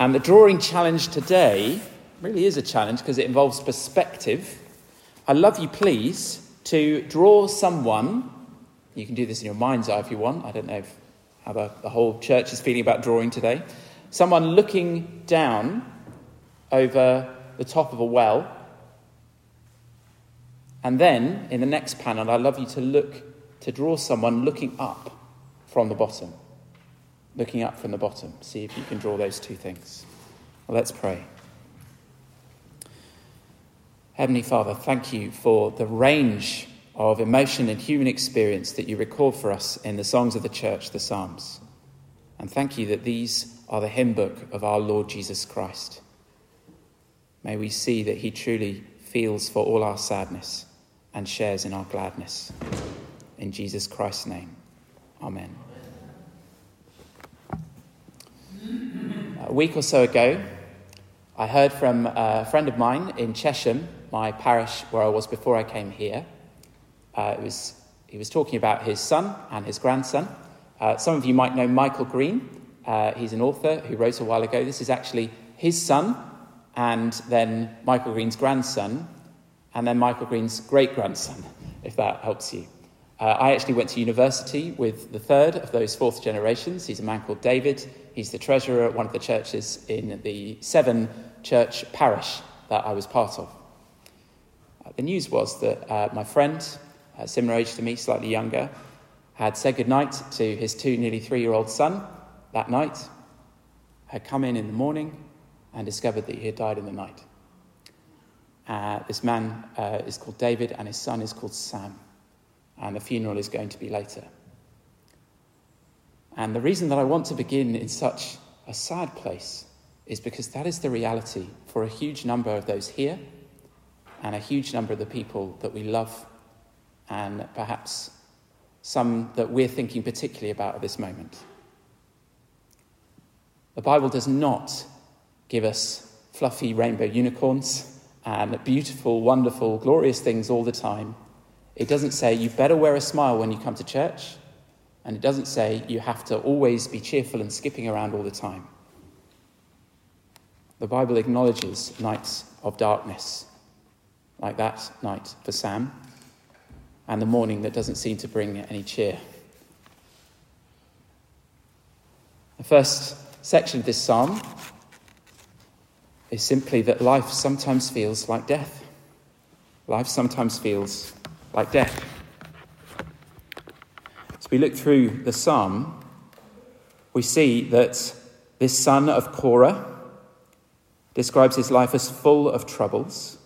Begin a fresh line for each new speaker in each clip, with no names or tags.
And the drawing challenge today really is a challenge because it involves perspective. I love you, please, to draw someone. You can do this in your mind's eye if you want. I don't know if, how the, the whole church is feeling about drawing today. Someone looking down over the top of a well. And then in the next panel, I'd love you to look, to draw someone looking up from the bottom. Looking up from the bottom. See if you can draw those two things. Well, let's pray. Heavenly Father, thank you for the range of emotion and human experience that you record for us in the songs of the church, the Psalms. And thank you that these are the hymn book of our Lord Jesus Christ. May we see that he truly feels for all our sadness and shares in our gladness. In Jesus Christ's name, Amen. A week or so ago, I heard from a friend of mine in Chesham, my parish where I was before I came here. Uh, was, he was talking about his son and his grandson. Uh, some of you might know Michael Green. Uh, he's an author who wrote a while ago. This is actually his son and then Michael Green's grandson, and then Michael Green's great grandson, if that helps you. Uh, I actually went to university with the third of those fourth generations. He's a man called David. He's the treasurer at one of the churches in the seven church parish that I was part of. Uh, the news was that uh, my friend, uh, similar age to me, slightly younger, had said goodnight to his two nearly three year old son that night, had come in in the morning and discovered that he had died in the night. Uh, this man uh, is called David, and his son is called Sam and the funeral is going to be later. And the reason that I want to begin in such a sad place is because that is the reality for a huge number of those here and a huge number of the people that we love and perhaps some that we're thinking particularly about at this moment. The Bible does not give us fluffy rainbow unicorns and beautiful, wonderful, glorious things all the time. It doesn't say you better wear a smile when you come to church, and it doesn't say you have to always be cheerful and skipping around all the time. The Bible acknowledges nights of darkness, like that night for Sam, and the morning that doesn't seem to bring any cheer. The first section of this psalm is simply that life sometimes feels like death. Life sometimes feels like death. We look through the psalm, we see that this son of Korah describes his life as full of troubles.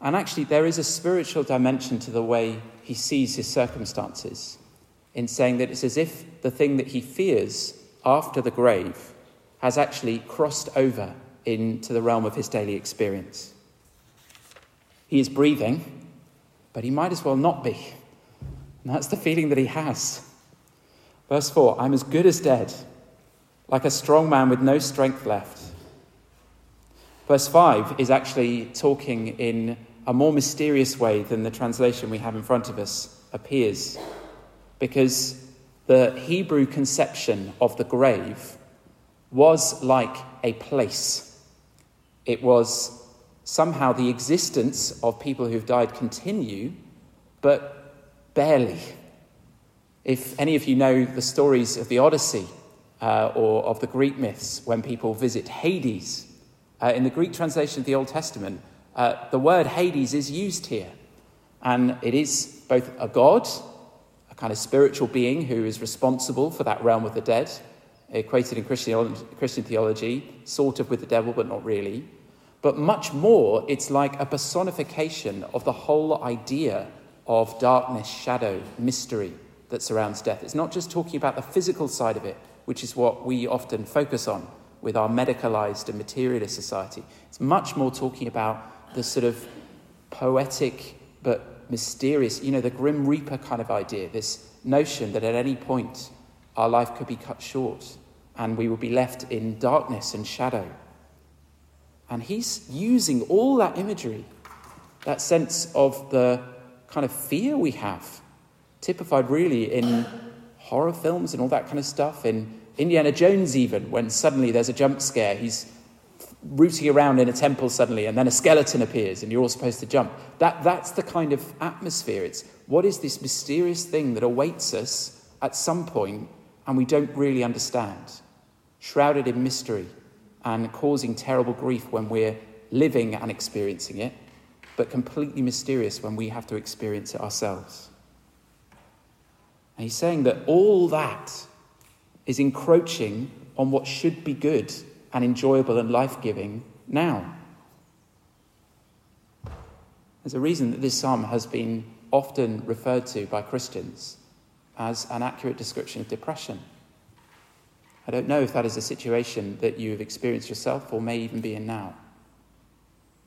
And actually, there is a spiritual dimension to the way he sees his circumstances, in saying that it's as if the thing that he fears after the grave has actually crossed over into the realm of his daily experience. He is breathing, but he might as well not be. And that's the feeling that he has. Verse 4 I'm as good as dead, like a strong man with no strength left. Verse 5 is actually talking in a more mysterious way than the translation we have in front of us appears, because the Hebrew conception of the grave was like a place. It was somehow the existence of people who've died continue, but barely. If any of you know the stories of the Odyssey uh, or of the Greek myths, when people visit Hades, uh, in the Greek translation of the Old Testament, uh, the word Hades is used here. And it is both a god, a kind of spiritual being who is responsible for that realm of the dead, equated in Christian theology, sort of with the devil, but not really. But much more, it's like a personification of the whole idea of darkness, shadow, mystery that surrounds death. It's not just talking about the physical side of it, which is what we often focus on with our medicalized and materialist society. It's much more talking about the sort of poetic but mysterious, you know, the Grim Reaper kind of idea, this notion that at any point our life could be cut short and we will be left in darkness and shadow. And he's using all that imagery, that sense of the kind of fear we have, typified really in horror films and all that kind of stuff, in Indiana Jones, even, when suddenly there's a jump scare, he's rooting around in a temple suddenly, and then a skeleton appears, and you're all supposed to jump. That, that's the kind of atmosphere. It's what is this mysterious thing that awaits us at some point and we don't really understand, shrouded in mystery and causing terrible grief when we're living and experiencing it, but completely mysterious when we have to experience it ourselves. And he's saying that all that is encroaching on what should be good and enjoyable and life giving now. There's a reason that this psalm has been often referred to by Christians as an accurate description of depression. I don't know if that is a situation that you have experienced yourself or may even be in now.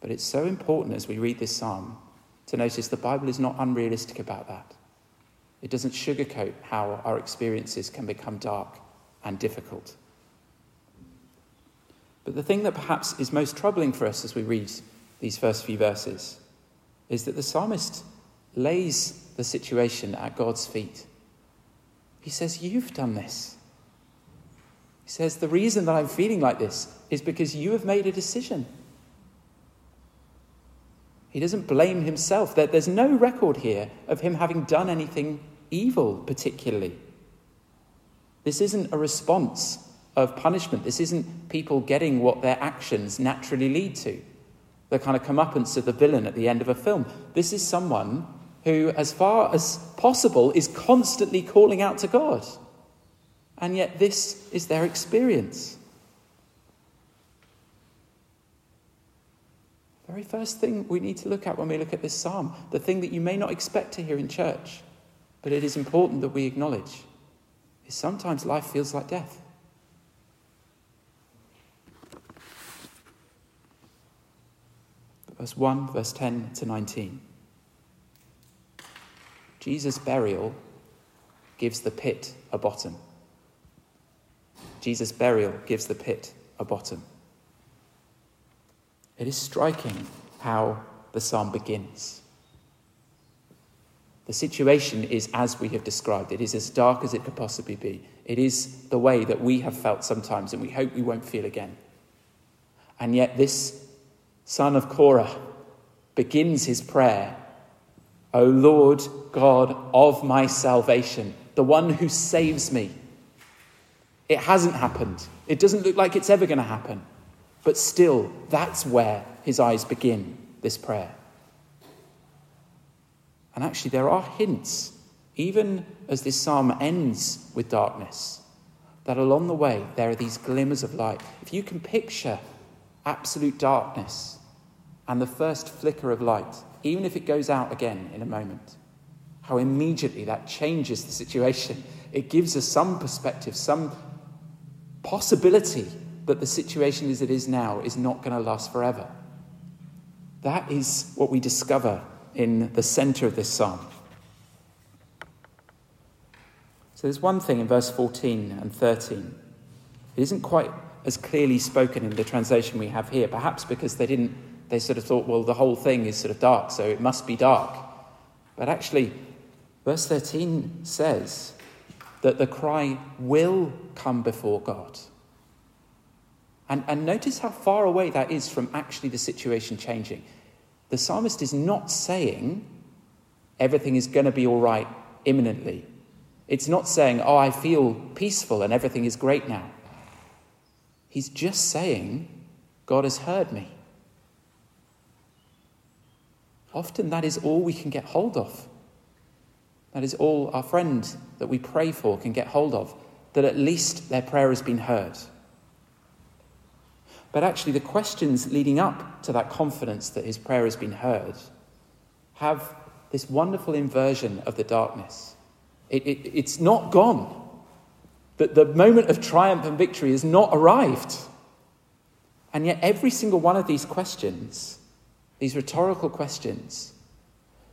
But it's so important as we read this psalm to notice the Bible is not unrealistic about that. It doesn't sugarcoat how our experiences can become dark and difficult. But the thing that perhaps is most troubling for us as we read these first few verses is that the psalmist lays the situation at God's feet. He says, You've done this. He says, The reason that I'm feeling like this is because you have made a decision. He doesn't blame himself. There's no record here of him having done anything evil, particularly. This isn't a response of punishment. This isn't people getting what their actions naturally lead to, the kind of comeuppance of the villain at the end of a film. This is someone who, as far as possible, is constantly calling out to God. And yet, this is their experience. Very first thing we need to look at when we look at this psalm, the thing that you may not expect to hear in church, but it is important that we acknowledge, is sometimes life feels like death. Verse 1, verse 10 to 19. Jesus' burial gives the pit a bottom. Jesus' burial gives the pit a bottom. It is striking how the psalm begins. The situation is as we have described. It is as dark as it could possibly be. It is the way that we have felt sometimes and we hope we won't feel again. And yet, this son of Korah begins his prayer O Lord God of my salvation, the one who saves me. It hasn't happened. It doesn't look like it's ever going to happen. But still, that's where his eyes begin this prayer. And actually, there are hints, even as this psalm ends with darkness, that along the way there are these glimmers of light. If you can picture absolute darkness and the first flicker of light, even if it goes out again in a moment, how immediately that changes the situation. It gives us some perspective, some possibility that the situation as it is now is not going to last forever. That is what we discover in the center of this psalm. So there's one thing in verse 14 and 13. It isn't quite as clearly spoken in the translation we have here, perhaps because they didn't they sort of thought, well, the whole thing is sort of dark, so it must be dark. But actually, verse 13 says that the cry will come before God. And, and notice how far away that is from actually the situation changing. The psalmist is not saying everything is going to be all right imminently. It's not saying, oh, I feel peaceful and everything is great now. He's just saying, God has heard me. Often that is all we can get hold of. That is all our friend that we pray for can get hold of, that at least their prayer has been heard. But actually, the questions leading up to that confidence that his prayer has been heard have this wonderful inversion of the darkness. It, it, it's not gone. The, the moment of triumph and victory has not arrived. And yet, every single one of these questions these rhetorical questions,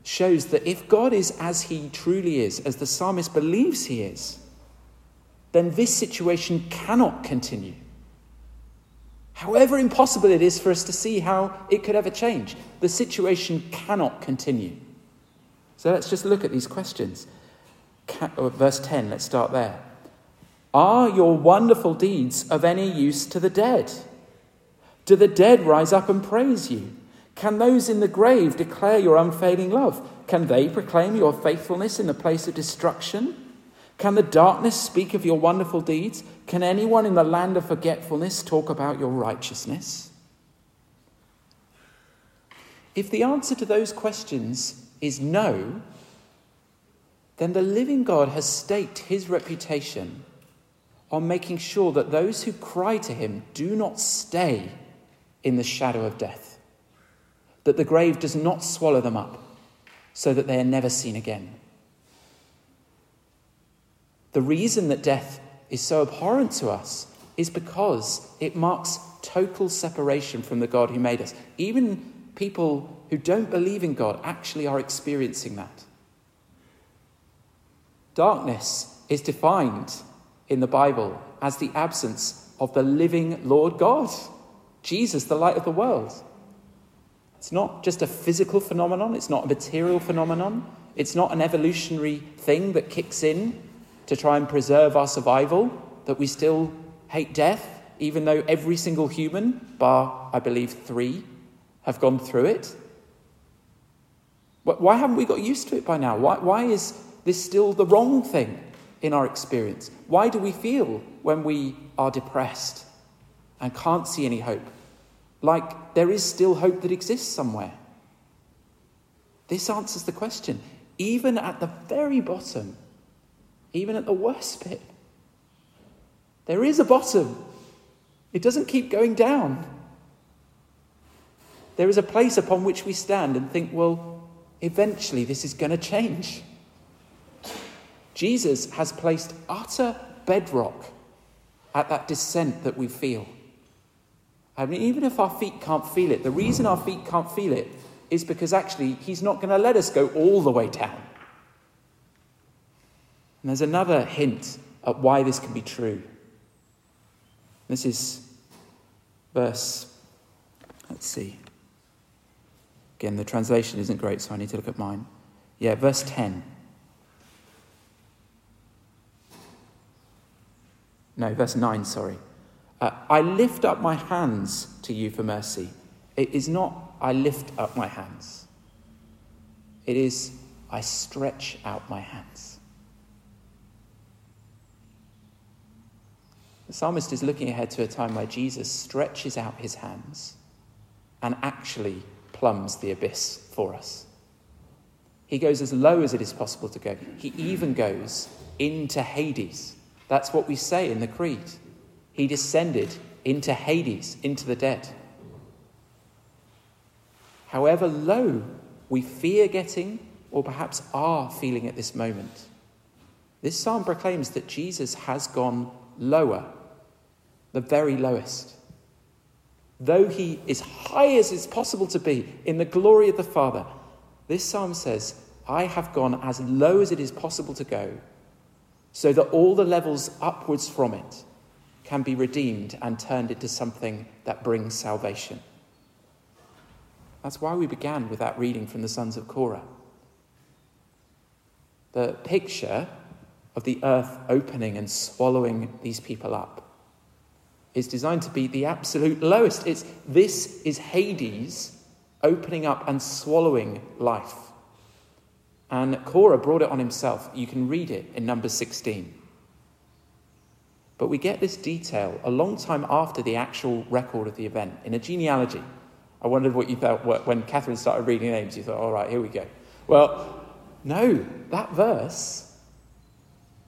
shows that if God is as he truly is, as the psalmist believes he is, then this situation cannot continue. However impossible it is for us to see how it could ever change, the situation cannot continue. So let's just look at these questions. Uh, verse 10, let's start there. Are your wonderful deeds of any use to the dead? Do the dead rise up and praise you? Can those in the grave declare your unfailing love? Can they proclaim your faithfulness in the place of destruction? Can the darkness speak of your wonderful deeds? Can anyone in the land of forgetfulness talk about your righteousness? If the answer to those questions is no, then the living God has staked his reputation on making sure that those who cry to him do not stay in the shadow of death, that the grave does not swallow them up, so that they are never seen again. The reason that death is so abhorrent to us is because it marks total separation from the God who made us. Even people who don't believe in God actually are experiencing that. Darkness is defined in the Bible as the absence of the living Lord God, Jesus, the light of the world. It's not just a physical phenomenon, it's not a material phenomenon, it's not an evolutionary thing that kicks in to try and preserve our survival, that we still hate death, even though every single human, bar, I believe, three, have gone through it. Why haven't we got used to it by now? Why, why is this still the wrong thing in our experience? Why do we feel when we are depressed and can't see any hope? Like there is still hope that exists somewhere. This answers the question. Even at the very bottom, even at the worst bit, there is a bottom. It doesn't keep going down. There is a place upon which we stand and think, well, eventually this is going to change. Jesus has placed utter bedrock at that descent that we feel. I mean, even if our feet can't feel it, the reason our feet can't feel it is because actually He's not going to let us go all the way down. And there's another hint at why this can be true. This is verse, let's see. Again, the translation isn't great, so I need to look at mine. Yeah, verse 10. No, verse 9, sorry. Uh, I lift up my hands to you for mercy. It is not, I lift up my hands. It is, I stretch out my hands. The psalmist is looking ahead to a time where Jesus stretches out his hands and actually plumbs the abyss for us. He goes as low as it is possible to go. He even goes into Hades that's what we say in the Creed. He descended into Hades, into the dead. However low we fear getting, or perhaps are feeling at this moment, this psalm proclaims that Jesus has gone lower, the very lowest. Though he is high as is possible to be in the glory of the Father, this psalm says, I have gone as low as it is possible to go so that all the levels upwards from it can be redeemed and turned into something that brings salvation. That's why we began with that reading from the sons of Korah. The picture of the earth opening and swallowing these people up is designed to be the absolute lowest. It's, this is Hades opening up and swallowing life. And Korah brought it on himself. You can read it in Numbers 16. But we get this detail a long time after the actual record of the event in a genealogy. I wondered what you thought when Catherine started reading names. You thought, all right, here we go. Well, no, that verse,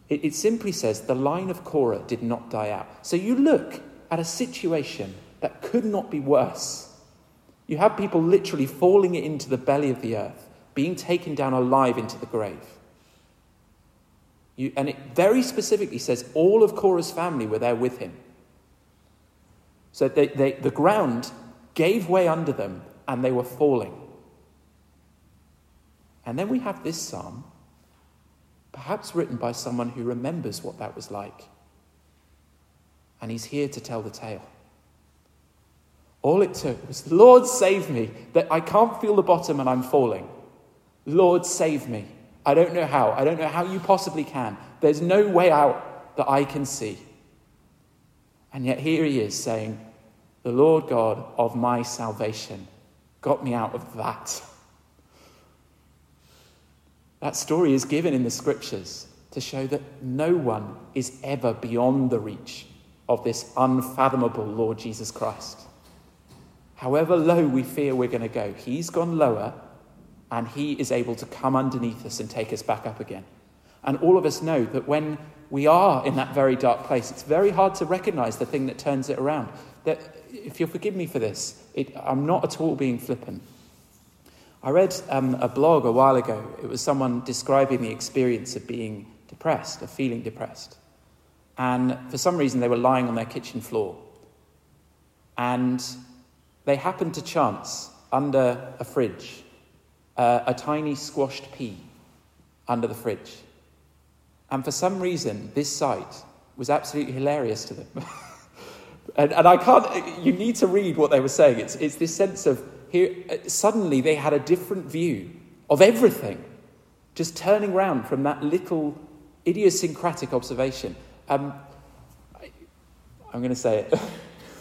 it, it simply says the line of Korah did not die out. So you look at a situation that could not be worse. You have people literally falling into the belly of the earth being taken down alive into the grave. You, and it very specifically says all of Korah's family were there with him. So they, they, the ground gave way under them and they were falling. And then we have this psalm, perhaps written by someone who remembers what that was like. And he's here to tell the tale. All it took was, Lord, save me, that I can't feel the bottom and I'm falling. Lord, save me. I don't know how. I don't know how you possibly can. There's no way out. that I can see. And yet here he is saying, The Lord God of my salvation got me out of that. That story is given in the scriptures to show that no one is ever beyond the reach of this unfathomable Lord Jesus Christ. However low we fear we're going to go, He's gone lower and He is able to come underneath us and take us back up again. And all of us know that when we are in that very dark place, it's very hard to recognize the thing that turns it around. That, if you'll forgive me for this, it, I'm not at all being flippant. I read um, a blog a while ago. It was someone describing the experience of being depressed, of feeling depressed. And for some reason, they were lying on their kitchen floor. And they happened to chance under a fridge uh, a tiny squashed pea under the fridge. And for some reason, this sight was absolutely hilarious to them. and, and I can't, you need to read what they were saying. It's, it's this sense of here, suddenly they had a different view of everything, just turning round from that little idiosyncratic observation. Um, I, I'm going to say it.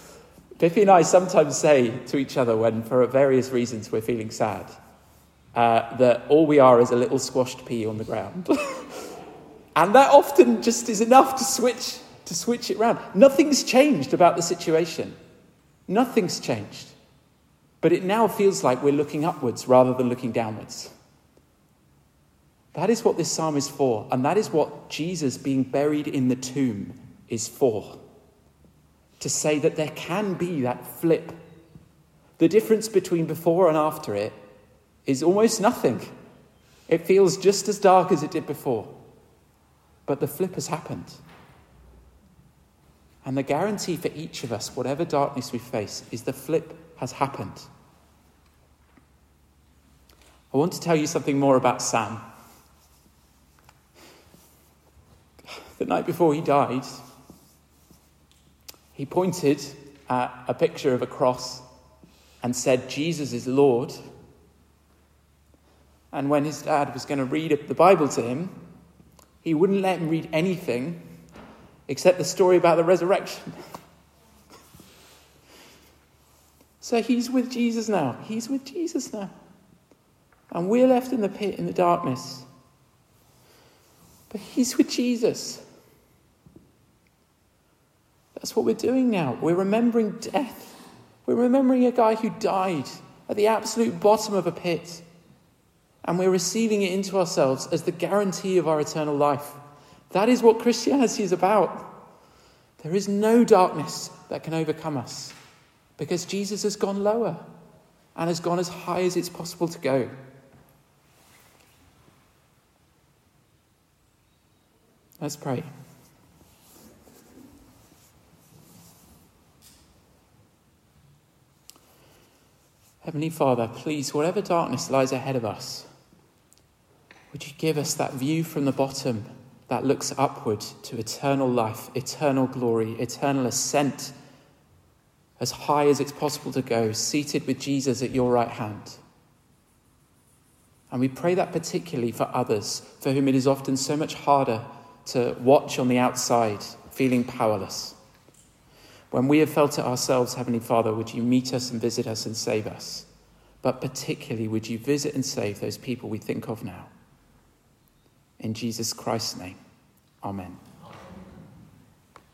Biffy and I sometimes say to each other when, for various reasons, we're feeling sad, uh, that all we are is a little squashed pea on the ground. and that often just is enough to switch, to switch it round. Nothing's changed about the situation. Nothing's changed. But it now feels like we're looking upwards rather than looking downwards. That is what this psalm is for, and that is what Jesus being buried in the tomb is for. To say that there can be that flip. The difference between before and after it is almost nothing. It feels just as dark as it did before. But the flip has happened. And the guarantee for each of us, whatever darkness we face, is the flip has happened. I want to tell you something more about Sam. The night before he died, he pointed at a picture of a cross and said, Jesus is Lord. And when his dad was going to read the Bible to him, he wouldn't let him read anything except the story about the resurrection. so he's with Jesus now. He's with Jesus now. And we're left in the pit in the darkness. But he's with Jesus. That's what we're doing now. We're remembering death. We're remembering a guy who died at the absolute bottom of a pit. And we're receiving it into ourselves as the guarantee of our eternal life. That is what Christianity is about. There is no darkness that can overcome us because Jesus has gone lower and has gone as high as it's possible to go. Let's pray. Heavenly Father, please, whatever darkness lies ahead of us, would you give us that view from the bottom that looks upward to eternal life, eternal glory, eternal ascent, as high as it's possible to go, seated with Jesus at your right hand? And we pray that particularly for others for whom it is often so much harder to watch on the outside, feeling powerless. When we have felt it ourselves, Heavenly Father, would you meet us and visit us and save us? But particularly, would you visit and save those people we think of now? In Jesus Christ's name, Amen.